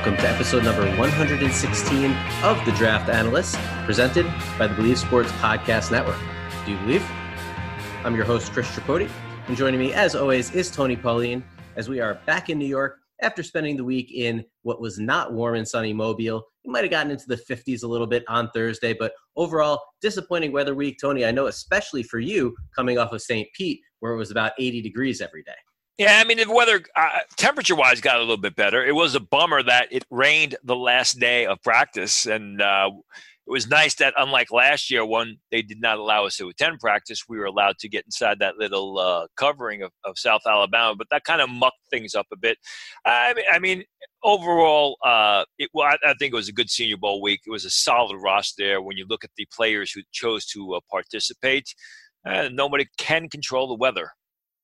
Welcome to episode number 116 of The Draft Analyst, presented by the Bleav Sports Podcast Network. Do you believe? I'm your host, Chris Tripodi, and joining me, as always, is Tony Pauline, as we are back in New York after spending the week in what was not warm and sunny Mobile. We might have gotten into the 50s a little bit on Thursday, but overall, disappointing weather week. Tony, I know especially for you coming off of St. Pete, where it was about 80 degrees every day. Yeah, I mean, the weather, uh, temperature wise, got a little bit better. It was a bummer that it rained the last day of practice. And uh, it was nice that, unlike last year, when they did not allow us to attend practice, we were allowed to get inside that little uh, covering of, of, South Alabama. But that kind of mucked things up a bit. I mean, I mean overall, uh, it, well, I, I, think it was a good Senior Bowl week. It was a solid roster there when you look at the players who chose to uh, participate. Nobody can control the weather.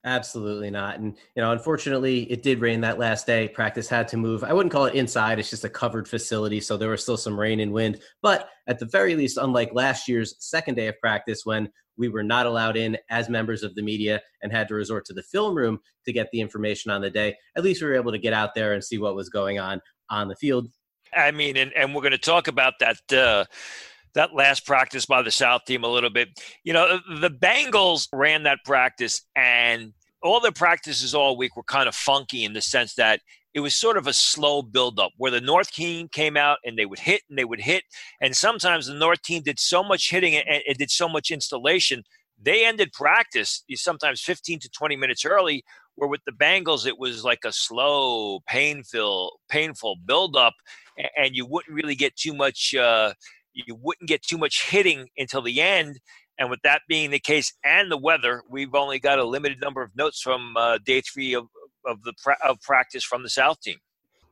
Absolutely not. And, you know, unfortunately, it did rain that last day. Practice had to move. I wouldn't call it inside, it's just a covered facility. So there was still some rain and wind. But at the very least, unlike last year's second day of practice when we were not allowed in as members of the media and had to resort to the film room to get the information on the day, at least we were able to get out there and see what was going on on the field. I mean, and, and we're going to talk about that. Uh, that last practice by the South team a little bit. You know, the Bengals ran that practice and all their practices all week were kind of funky in the sense that it was sort of a slow buildup where the North team came out and they would hit and they would hit. And sometimes the North team did so much hitting and it did so much installation. They ended practice sometimes 15 to 20 minutes early, where with the Bengals, it was like a slow, painful, painful buildup. And you wouldn't really get too much, uh, you wouldn't get too much hitting until the end. And with that being the case, and the weather, we've only got a limited number of notes from uh, day three of, of the pra- of practice from the South team.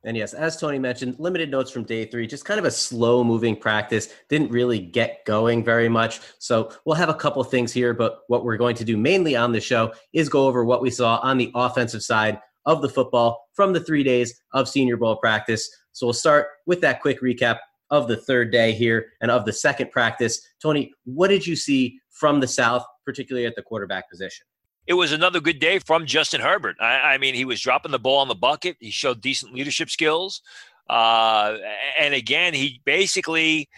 And yes, as Tony mentioned, limited notes from day three, just kind of a slow moving practice. Didn't really get going very much. So we'll have a couple things here, but what we're going to do mainly on the show is go over what we saw on the offensive side of the football from the three days of Senior Bowl practice. So we'll start with that quick recap of the third day here and of the second practice. Tony, what did you see from the South, particularly at the quarterback position? It was another good day from Justin Herbert. I, I mean, he was dropping the ball on the bucket. He showed decent leadership skills. Uh, and again, he basically,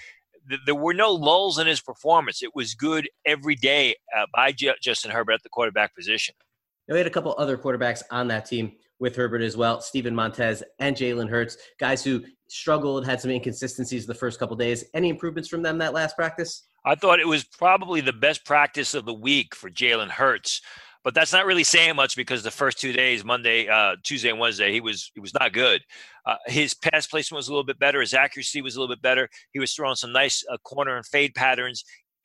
th- there were no lulls in his performance. It was good every day uh, by J- Justin Herbert at the quarterback position. Now, we had a couple other quarterbacks on that team with Herbert as well, Steven Montez and Jalen Hurts, guys who struggled, had some inconsistencies the first couple days. Any improvements from them that last practice? I thought it was probably the best practice of the week for Jalen Hurts, but that's not really saying much because the first two days, Monday, uh, Tuesday, and Wednesday, he was he was not good. Uh, his pass placement was a little bit better. His accuracy was a little bit better. He was throwing some nice uh, corner and fade patterns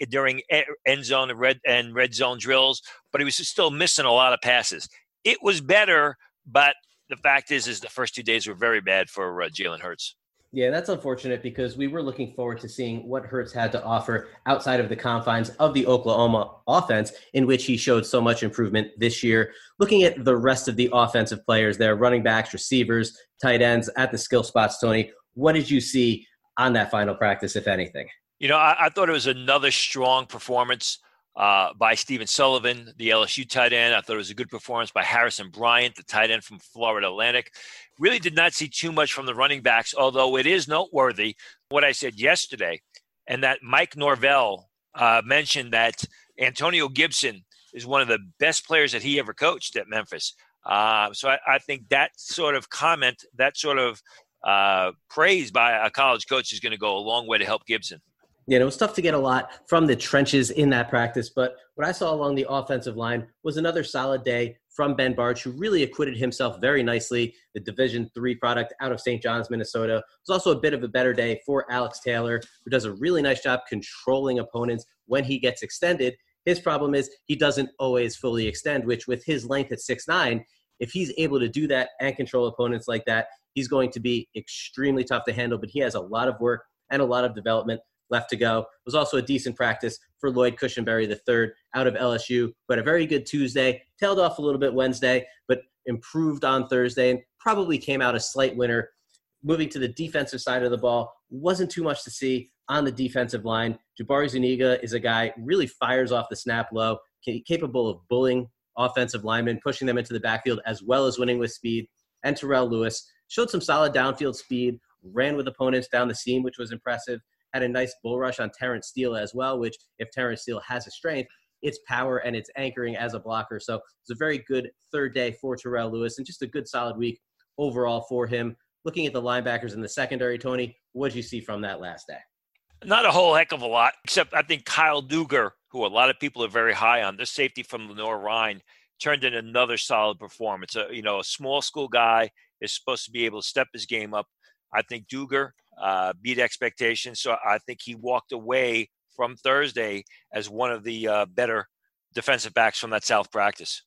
during end zone and red and red zone drills, but he was still missing a lot of passes. It was better, but the fact is, is the first two days were very bad for uh, Jalen Hurts. Yeah, that's unfortunate because we were looking forward to seeing what Hurts had to offer outside of the confines of the Oklahoma offense, in which he showed so much improvement this year. Looking at the rest of the offensive players there, running backs, receivers, tight ends at the skill spots, Tony, what did you see on that final practice, if anything? You know, I, I thought it was another strong performance uh, by Stephen Sullivan, the LSU tight end. I thought it was a good performance by Harrison Bryant, the tight end from Florida Atlantic. Really did not see too much from the running backs, although it is noteworthy what I said yesterday, and that Mike Norvell uh, mentioned that Antonio Gibson is one of the best players that he ever coached at Memphis. Uh, so I, I, think that sort of comment, that sort of uh, praise by a college coach is going to go a long way to help Gibson. Yeah, it was tough to get a lot from the trenches in that practice, but what I saw along the offensive line was another solid day from Ben Bartch, who really acquitted himself very nicely. The Division three product out of St. John's, Minnesota. It was also a bit of a better day for Alex Taylor, who does a really nice job controlling opponents when he gets extended. His problem is he doesn't always fully extend, which with his length at six nine, if he's able to do that and control opponents like that, he's going to be extremely tough to handle. But he has a lot of work and a lot of development left to go. It was also a decent practice for Lloyd Cushenberry III out of LSU, but a very good Tuesday, tailed off a little bit Wednesday, but improved on Thursday and probably came out a slight winner. Moving to the defensive side of the ball, wasn't too much to see on the defensive line. Jabari Zuniga is a guy really fires off the snap low, capable of bullying offensive linemen, pushing them into the backfield as well as winning with speed. And Terrell Lewis showed some solid downfield speed, ran with opponents down the seam, which was impressive. Had a nice bull rush on Terence Steele as well, which if Terence Steele has a strength, its power and its anchoring as a blocker. So it's a very good third day for Terrell Lewis and just a good solid week overall for him. Looking at the linebackers in the secondary, Tony, what did you see from that last day? Not a whole heck of a lot, except I think Kyle Dugger, who a lot of people are very high on, this safety from Lenoir-Rhyne, turned in another solid performance. A you know a small school guy is supposed to be able to step his game up. I think Dugger uh, beat expectations, so I think he walked away from Thursday as one of the uh, better defensive backs from that South practice.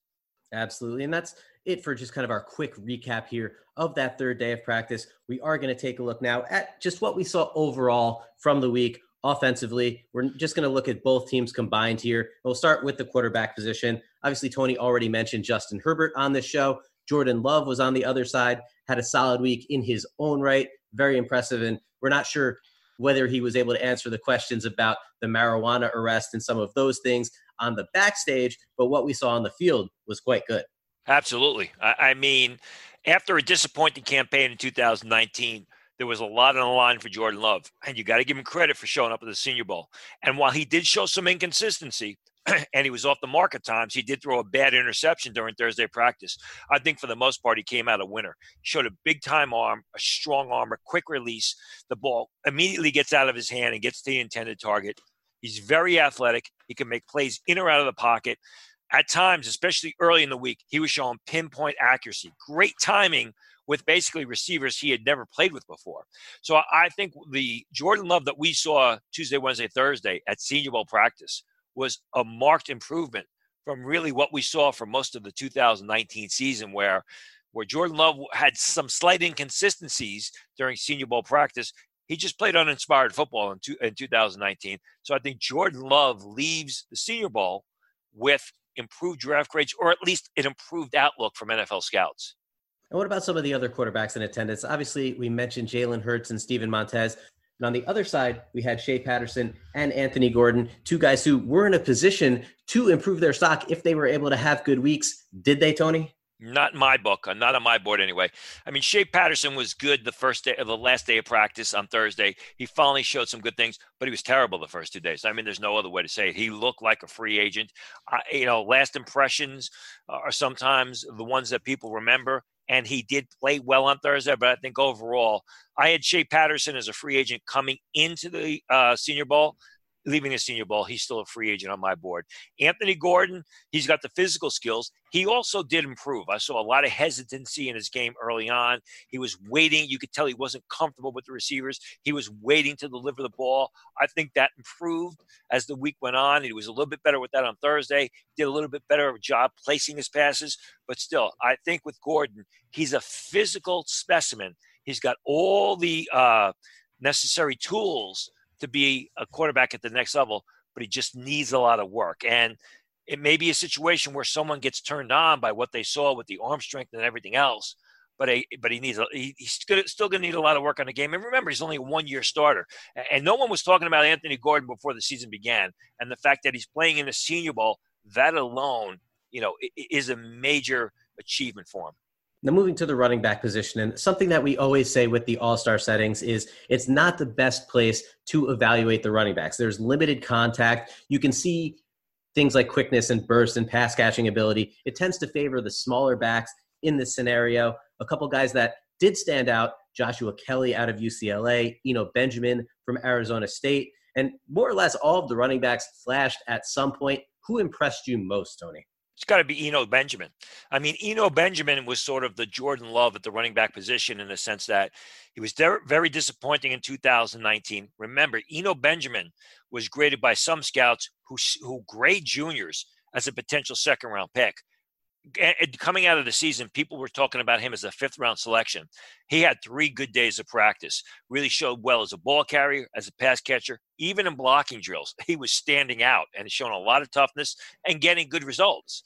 Absolutely, and that's it for just kind of our quick recap here of that third day of practice. We are going to take a look now at just what we saw overall from the week offensively. We're just going to look at both teams combined here. We'll start with the quarterback position. Obviously, Tony already mentioned Justin Herbert on this show. Jordan Love was on the other side, had a solid week in his own right. Very impressive. And we're not sure whether he was able to answer the questions about the marijuana arrest and some of those things on the backstage, but what we saw on the field was quite good. Absolutely. I, mean, after a disappointing campaign in 2019, there was a lot on the line for Jordan Love, and you got to give him credit for showing up at the Senior Bowl. And while he did show some inconsistency, and he was off the mark at times. He did throw a bad interception during Thursday practice. I think for the most part, he came out a winner. Showed a big time arm, a strong arm, a quick release. The ball immediately gets out of his hand and gets to the intended target. He's very athletic. He can make plays in or out of the pocket. At times, especially early in the week, he was showing pinpoint accuracy, great timing with basically receivers he had never played with before. So I think the Jordan Love that we saw Tuesday, Wednesday, Thursday at Senior Bowl practice was a marked improvement from really what we saw for most of the 2019 season, where where Jordan Love had some slight inconsistencies during Senior Bowl practice. He just played uninspired football in, two, in 2019. So I think Jordan Love leaves the Senior Bowl with improved draft grades or at least an improved outlook from NFL scouts. And what about some of the other quarterbacks in attendance? Obviously, we mentioned Jalen Hurts and Steven Montez. And on the other side, we had Shea Patterson and Anthony Gordon, two guys who were in a position to improve their stock if they were able to have good weeks. Did they, Tony? Not in my book, not on my board anyway. I mean, Shea Patterson was good the first day, of the last day of practice on Thursday. He finally showed some good things, but he was terrible the first two days. I mean, there's no other way to say it. He looked like a free agent. Uh, you know, last impressions are sometimes the ones that people remember and he did play well on Thursday. But I think overall, I had Shea Patterson as a free agent coming into the uh, Senior Bowl leaving the senior bowl. He's still a free agent on my board. Anthony Gordon, he's got the physical skills. He also did improve. I saw a lot of hesitancy in his game early on. He was waiting. You could tell he wasn't comfortable with the receivers. He was waiting to deliver the ball. I think that improved as the week went on. He was a little bit better with that on Thursday. Did a little bit better of a job placing his passes. But still, I think with Gordon, he's a physical specimen. He's got all the uh, necessary tools to be a quarterback at the next level, but he just needs a lot of work. And it may be a situation where someone gets turned on by what they saw with the arm strength and everything else. But but he needs a, he, he's still going to need a lot of work on the game. And remember, he's only a one year starter. And no one was talking about Anthony Gordon before the season began. And the fact that he's playing in the Senior Bowl, that alone, you know, is a major achievement for him. Now, moving to the running back position, and something that we always say with the all star settings is it's not the best place to evaluate the running backs. There's limited contact. You can see things like quickness and burst and pass catching ability. It tends to favor the smaller backs in this scenario. A couple guys that did stand out Joshua Kelley out of UCLA, Eno Benjamin from Arizona State, and more or less all of the running backs flashed at some point. Who impressed you most, Tony? It's got to be Eno Benjamin. I mean, Eno Benjamin was sort of the Jordan Love at the running back position in the sense that he was very disappointing in 2019. Remember, Eno Benjamin was graded by some scouts who, who grade juniors as a potential second round pick. Coming out of the season, people were talking about him as a fifth round selection. He had three good days of practice, really showed well as a ball carrier, as a pass catcher, even in blocking drills. He was standing out and showing a lot of toughness and getting good results.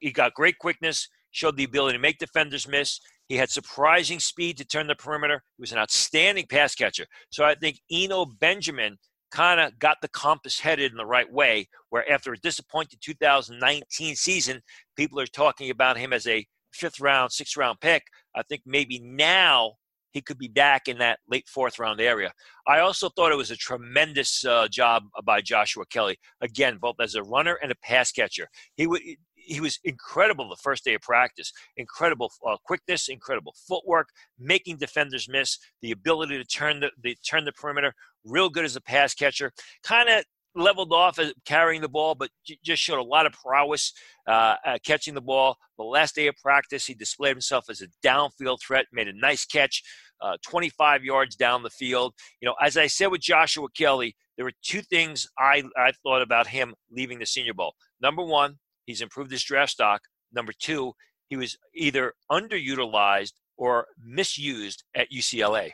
He got great quickness, showed the ability to make defenders miss. He had surprising speed to turn the perimeter. He was an outstanding pass catcher. So I think Eno Benjamin kind of got the compass headed in the right way. Where after a disappointing 2019 season, people are talking about him as a fifth round, sixth round pick. I think maybe now he could be back in that late fourth round area. I also thought it was a tremendous uh, job by Joshua Kelley. Again, both as a runner and a pass catcher. He would he was incredible the first day of practice. Incredible uh, quickness, incredible footwork, making defenders miss, the ability to turn the, the turn the perimeter. Real good as a pass catcher. Kind of leveled off as carrying the ball, but just showed a lot of prowess uh, catching the ball. The last day of practice, he displayed himself as a downfield threat, made a nice catch, uh, 25 yards down the field. You know, as I said with Joshua Kelley, there were two things I, I thought about him leaving the Senior Bowl. Number one, He's improved his draft stock. Number two, he was either underutilized or misused at UCLA.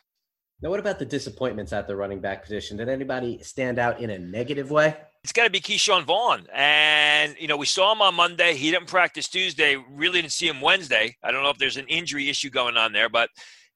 Now, what about the disappointments at the running back position? Did anybody stand out in a negative way? It's got to be Ke'Shawn Vaughn. And, you know, we saw him on Monday. He didn't practice Tuesday. Really didn't see him Wednesday. I don't know if there's an injury issue going on there, but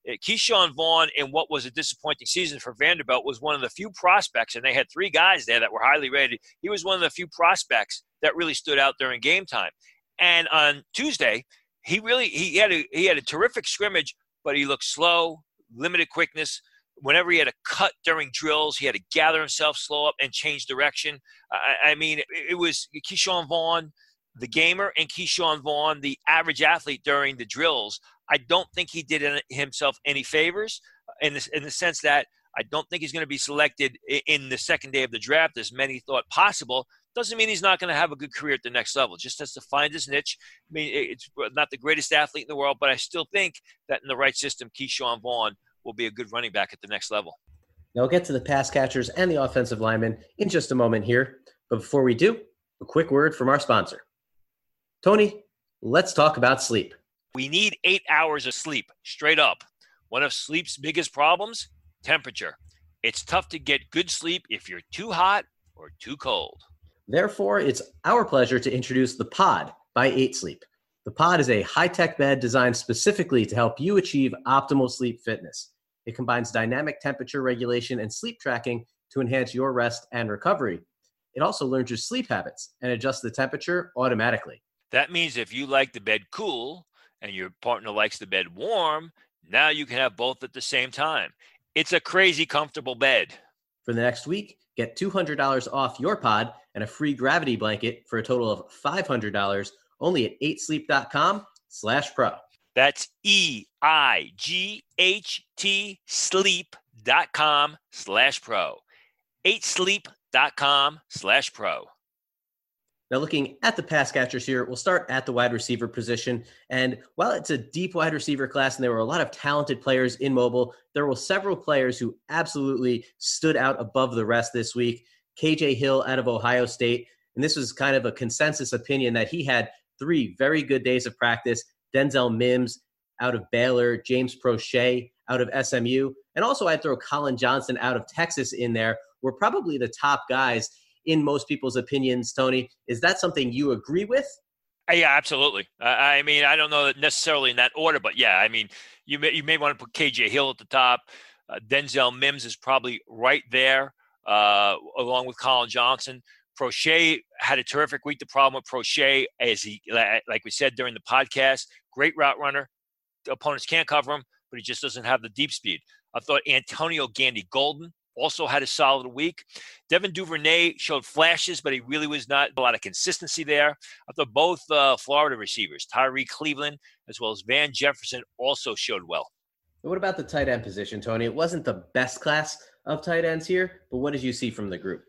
uh, Ke'Shawn Vaughn, in what was a disappointing season for Vanderbilt, was one of the few prospects, and they had three guys there that were highly rated. He was one of the few prospects that really stood out during game time. And on Tuesday, he really he had a he had a terrific scrimmage, but he looked slow, limited quickness. Whenever he had a cut during drills, he had to gather himself, slow up, and change direction. I, I mean, it, it was Ke'Shawn Vaughn, the gamer, and Ke'Shawn Vaughn, the average athlete during the drills. I don't think he did himself any favors in the, in the sense that I don't think he's going to be selected in the second day of the draft as many thought possible. Doesn't mean he's not going to have a good career at the next level. Just has to find his niche. I mean, it's not the greatest athlete in the world, but I still think that in the right system, Ke'Shawn Vaughn will be a good running back at the next level. Now we'll get to the pass catchers and the offensive linemen in just a moment here. But before we do, a quick word from our sponsor. Tony, let's talk about sleep. We need eight hours of sleep, straight up. One of sleep's biggest problems temperature. It's tough to get good sleep if you're too hot or too cold. Therefore, it's our pleasure to introduce the Pod by 8 Sleep. The Pod is a high tech bed designed specifically to help you achieve optimal sleep fitness. It combines dynamic temperature regulation and sleep tracking to enhance your rest and recovery. It also learns your sleep habits and adjusts the temperature automatically. That means if you like the bed cool and your partner likes the bed warm, now you can have both at the same time. It's a crazy comfortable bed. For the next week, get $200 off your pod and a free gravity blanket for a total of $500 only at 8sleep.com slash pro. That's E-I-G-H-T sleep.com slash pro. 8sleep.com slash pro. Now, looking at the pass catchers here, we'll start at the wide receiver position. And while it's a deep wide receiver class and there were a lot of talented players in mobile, there were several players who absolutely stood out above the rest this week. KJ Hill out of Ohio State. And this was kind of a consensus opinion that he had three very good days of practice. Denzel Mims out of Baylor, James Proche out of SMU, and also I'd throw Collin Johnson out of Texas in there, were probably the top guys in most people's opinions, Tony. Is that something you agree with? Uh, yeah, absolutely. I mean, I don't know necessarily in that order, but yeah, I mean, you may, you may want to put KJ Hill at the top. Uh, Denzel Mims is probably right there, uh, along with Collin Johnson. Proche had a terrific week. The problem with Proche, as he, like we said during the podcast, great route runner. The opponents can't cover him, but he just doesn't have the deep speed. I thought Antonio Gandy Golden also had a solid week. Devin Duvernay showed flashes, but he really was not a lot of consistency there. I thought both uh, Florida receivers, Tyrie Cleveland as well as Van Jefferson, also showed well. What about the tight end position, Tony? It wasn't the best class of tight ends here, but what did you see from the group?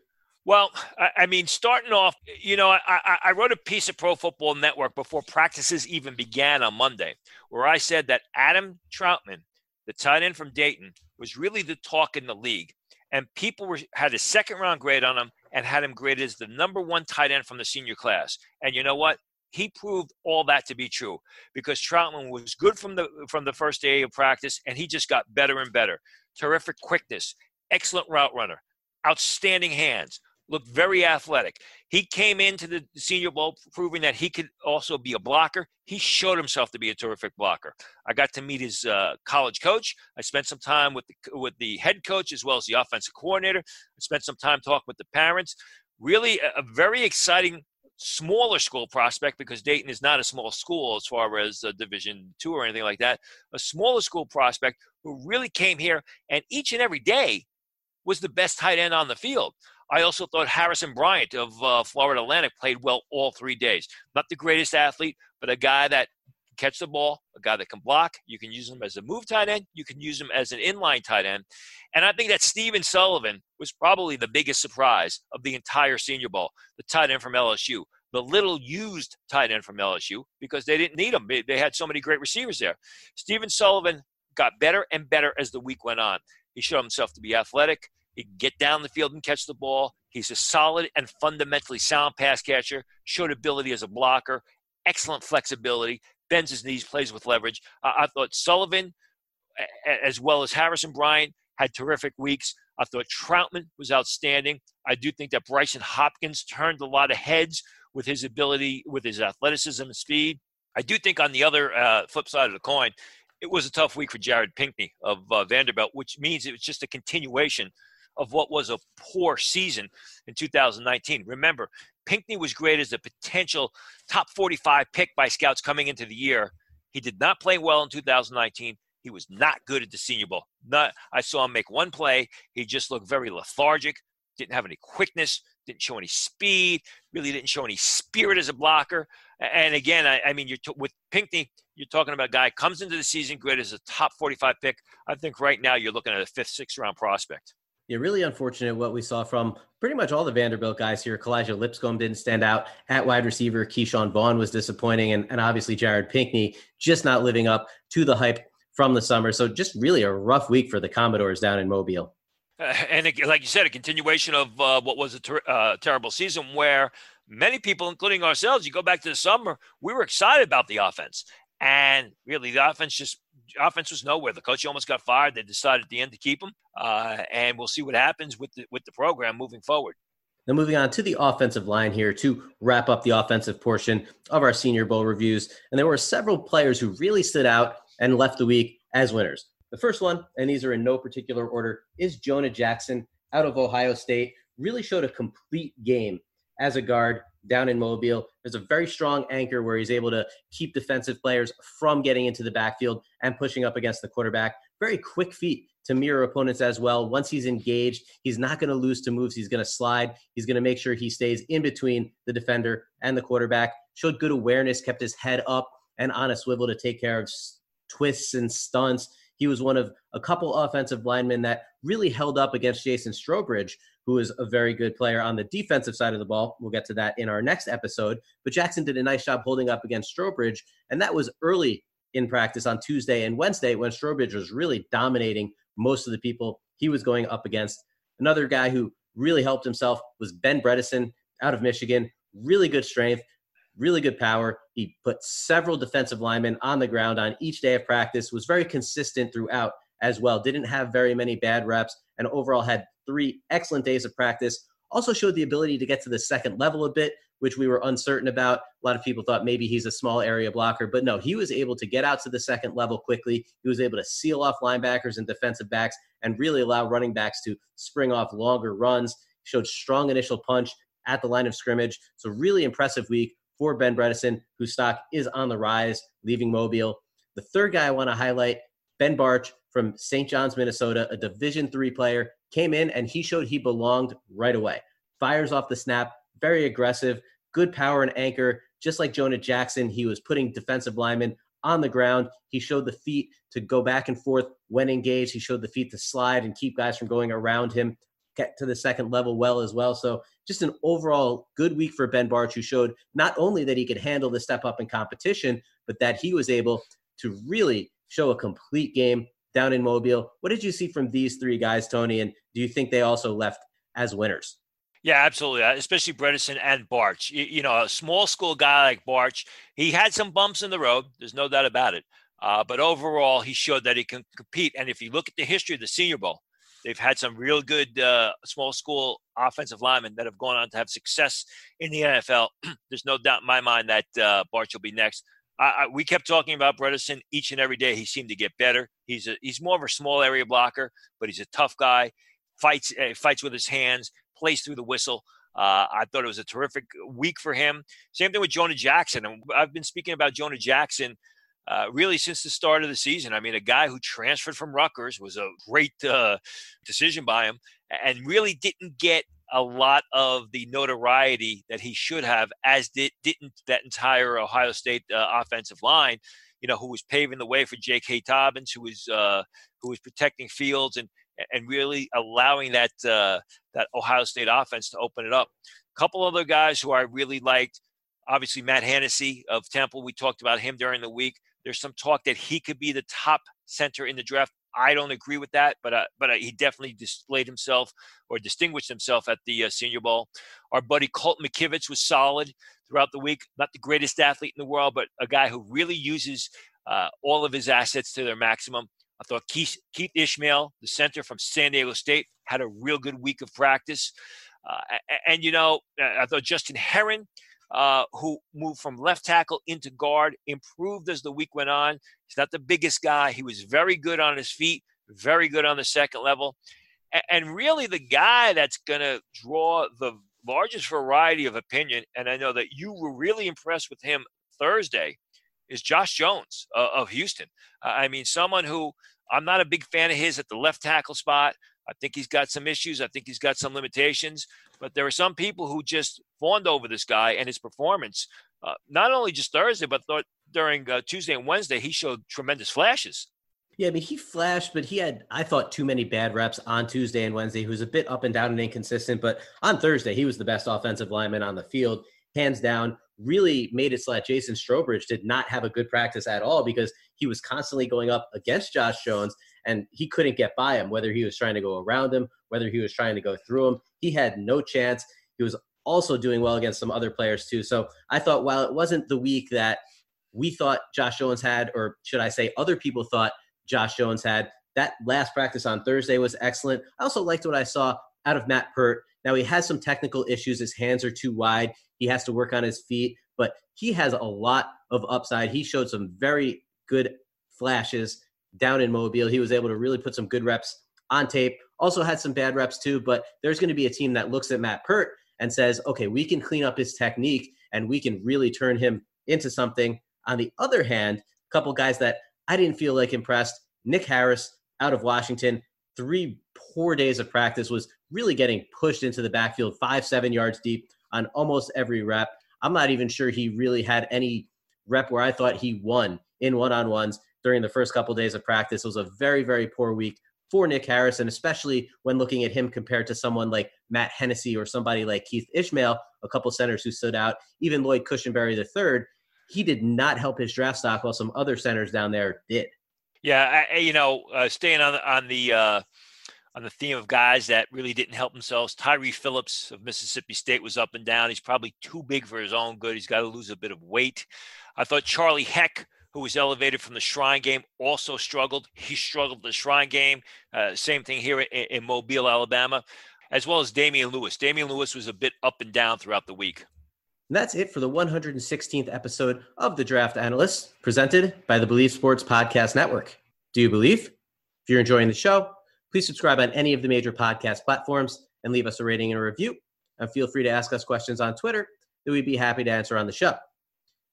Well, I mean, starting off, you know, I, I, wrote a piece of Pro Football Network before practices even began on Monday, where I said that Adam Trautman, the tight end from Dayton, was really the talk in the league and people were had a second round grade on him and had him graded as the number one tight end from the senior class. And you know what? he proved all that to be true because Trautman was good from the from the first day of practice, and he just got better and better. Terrific quickness, excellent route runner, outstanding hands, looked very athletic. He came into the Senior Bowl proving that he could also be a blocker. He showed himself to be a terrific blocker. I got to meet his uh, college coach. I spent some time with the, with the head coach as well as the offensive coordinator. I spent some time talking with the parents. Really, a, a very exciting smaller school prospect because Dayton is not a small school as far as a Division two or anything like that. A smaller school prospect who really came here and each and every day was the best tight end on the field. I also thought Harrison Bryant of uh, Florida Atlantic played well all three days. Not the greatest athlete, but a guy that catch the ball, a guy that can block. You can use him as a move tight end. You can use him as an inline tight end. And I think that Stephen Sullivan was probably the biggest surprise of the entire Senior Bowl, the tight end from LSU. The little used tight end from LSU because they didn't need him. They had so many great receivers there. Stephen Sullivan got better and better as the week went on. He showed himself to be athletic. He can get down the field and catch the ball. He's a solid and fundamentally sound pass catcher, showed ability as a blocker, excellent flexibility, bends his knees, plays with leverage. I thought Sullivan, as well as Harrison Bryant, had terrific weeks. I thought Trautman was outstanding. I do think that Brycen Hopkins turned a lot of heads with his ability, with his athleticism and speed. I do think on the other uh, flip side of the coin, it was a tough week for Jared Pinkney of uh, Vanderbilt, which means it was just a continuation of what was a poor season in 2019. Remember, Pinkney was great as a potential top 45 pick by scouts coming into the year. He did not play well in 2019. He was not good at the Senior Bowl. Not, I saw him make one play. He just looked very lethargic, didn't have any quickness, didn't show any speed, really didn't show any spirit as a blocker. And again, I, I mean, you're t- with Pinkney, you're talking about a guy comes into the season great as a top 45 pick. I think right now you're looking at a fifth, sixth round prospect. Yeah, really unfortunate what we saw from pretty much all the Vanderbilt guys here. Kalijah Lipscomb didn't stand out at wide receiver. Ke'Shawn Vaughn was disappointing, and, and obviously Jared Pinkney just not living up to the hype from the summer. So just really a rough week for the Commodores down in Mobile. Uh, and it, like you said, a continuation of uh, what was a ter- uh, terrible season where many people, including ourselves, you go back to the summer, we were excited about the offense. And really, the offense just offense was nowhere. The coach almost got fired. They decided at the end to keep him, uh, and we'll see what happens with the, with the program moving forward. Now, moving on to the offensive line here to wrap up the offensive portion of our Senior Bowl reviews. And there were several players who really stood out and left the week as winners. The first one, and these are in no particular order, is Jonah Jackson out of Ohio State. Really showed a complete game as a guard down in Mobile. There's a very strong anchor where he's able to keep defensive players from getting into the backfield and pushing up against the quarterback. Very quick feet to mirror opponents as well. Once he's engaged, he's not going to lose to moves. He's going to slide. He's going to make sure he stays in between the defender and the quarterback. Showed good awareness, kept his head up and on a swivel to take care of twists and stunts. He was one of a couple offensive linemen that really held up against Jason Strowbridge, who is a very good player on the defensive side of the ball. We'll get to that in our next episode. But Jackson did a nice job holding up against Strowbridge, and that was early in practice on Tuesday and Wednesday when Strowbridge was really dominating most of the people he was going up against. Another guy who really helped himself was Ben Bredeson out of Michigan. Really good strength, really good power. He put several defensive linemen on the ground on each day of practice, was very consistent throughout as well. Didn't have very many bad reps, and overall had three excellent days of practice. Also showed the ability to get to the second level a bit, which we were uncertain about. A lot of people thought maybe he's a small area blocker, but no, he was able to get out to the second level quickly. He was able to seal off linebackers and defensive backs and really allow running backs to spring off longer runs. Showed strong initial punch at the line of scrimmage. So really impressive week for Ben Bredeson, whose stock is on the rise, leaving Mobile. The third guy I want to highlight, Ben Bartch from St. John's, Minnesota, a Division three player, came in and he showed he belonged right away. Fires off the snap, very aggressive, good power and anchor. Just like Jonah Jackson, he was putting defensive linemen on the ground. He showed the feet to go back and forth when engaged. He showed the feet to slide and keep guys from going around him, get to the second level well as well. So just an overall good week for Ben Bartch, who showed not only that he could handle the step up in competition, but that he was able to really show a complete game down in Mobile. What did you see from these three guys, Tony? And do you think they also left as winners? Yeah, absolutely. Uh, especially Bredeson and Bartch. You, you, know, a small school guy like Bartch, he had some bumps in the road. There's no doubt about it. Uh, but overall, he showed that he can compete. And if you look at the history of the Senior Bowl, they've had some real good uh, small school offensive linemen that have gone on to have success in the NFL. There's no doubt in my mind that uh, Bartch will be next. I, I, we kept talking about Bredeson each and every day. He seemed to get better. He's a, he's more of a small area blocker, but he's a tough guy. Fights uh, fights with his hands plays through the whistle. Uh, I thought it was a terrific week for him. Same thing with Jonah Jackson. I've been speaking about Jonah Jackson uh, really since the start of the season. I mean, a guy who transferred from Rutgers was a great uh, decision by him and really didn't get a lot of the notoriety that he should have, as did, didn't that entire Ohio State uh, offensive line. You know, who was paving the way for J.K. Dobbins, who was uh, who was protecting Fields and and really allowing that uh, that Ohio State offense to open it up. A couple other guys who I really liked, obviously Matt Hennessy of Temple. We talked about him during the week. There's some talk that he could be the top center in the draft. I don't agree with that, but uh, but uh, he definitely displayed himself or distinguished himself at the uh, Senior Bowl. Our buddy Colt McKivitz was solid throughout the week. Not the greatest athlete in the world, but a guy who really uses uh, all of his assets to their maximum. I thought Keith, Keith Ismael, the center from San Diego State, had a real good week of practice. Uh, and, you know, I thought Justin Herron, uh, who moved from left tackle into guard, improved as the week went on. He's not the biggest guy. He was very good on his feet, very good on the second level. And, and really, the guy that's going to draw the largest variety of opinion, and I know that you were really impressed with him Thursday, is Josh Jones uh, of Houston. Uh, I mean, someone who I'm not a big fan of his at the left tackle spot. I think he's got some issues. I think he's got some limitations. But there are some people who just fawned over this guy and his performance. Uh, not only just Thursday, but th- during uh, Tuesday and Wednesday, he showed tremendous flashes. Yeah, I mean, he flashed, but he had, I thought, too many bad reps on Tuesday and Wednesday. He was a bit up and down and inconsistent, but on Thursday, he was the best offensive lineman on the field, hands down really made it so that Jason Strowbridge did not have a good practice at all because he was constantly going up against Josh Jones and he couldn't get by him, whether he was trying to go around him, whether he was trying to go through him. He had no chance. He was also doing well against some other players too. So I thought while it wasn't the week that we thought Josh Jones had, or should I say other people thought Josh Jones had, that last practice on Thursday was excellent. I also liked what I saw out of Matt Peart. Now he has some technical issues. His hands are too wide. He has to work on his feet, but he has a lot of upside. He showed some very good flashes down in Mobile. He was able to really put some good reps on tape. Also had some bad reps too, but there's going to be a team that looks at Matt Peart and says, okay, we can clean up his technique and we can really turn him into something. On the other hand, a couple guys that I didn't feel like impressed. Nick Harris out of Washington, three poor days of practice, was really getting pushed into the backfield, five, seven yards deep on almost every rep. I'm not even sure he really had any rep where I thought he won in one on ones during the first couple of days of practice. It was a very, very poor week for Nick Harrison, especially when looking at him compared to someone like Matt Hennessy or somebody like Keith Ismael, a couple centers who stood out, even Lloyd Cushenberry III. He did not help his draft stock while some other centers down there did. Yeah, I, you know, uh, staying on the, on the uh, on the theme of guys that really didn't help themselves. Tyre Phillips of Mississippi State was up and down. He's probably too big for his own good. He's got to lose a bit of weight. I thought Charlie Heck, who was elevated from the Shrine game, also struggled. He struggled the Shrine game. Uh, same thing here in, in Mobile, Alabama, as well as Damien Lewis. Damien Lewis was a bit up and down throughout the week. And that's it for the 116th episode of The Draft Analyst, presented by the Bleav Sports Podcast Network. Do you believe? If you're enjoying the show, Please subscribe on any of the major podcast platforms and leave us a rating and a review. And feel free to ask us questions on Twitter that we'd be happy to answer on the show.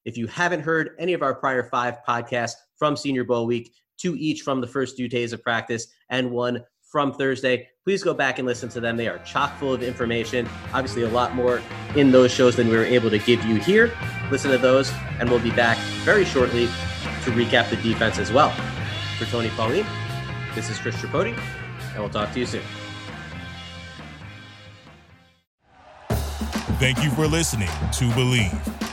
If you haven't heard any of our prior five podcasts from Senior Bowl week, two each from the first two days of practice and one from Thursday, please go back and listen to them. They are chock full of information. Obviously, a lot more in those shows than we were able to give you here. Listen to those, and we'll be back very shortly to recap the defense as well. For Tony Pauline, this is Chris Tripodi and we'll talk to you soon. Thank you for listening to Bleav.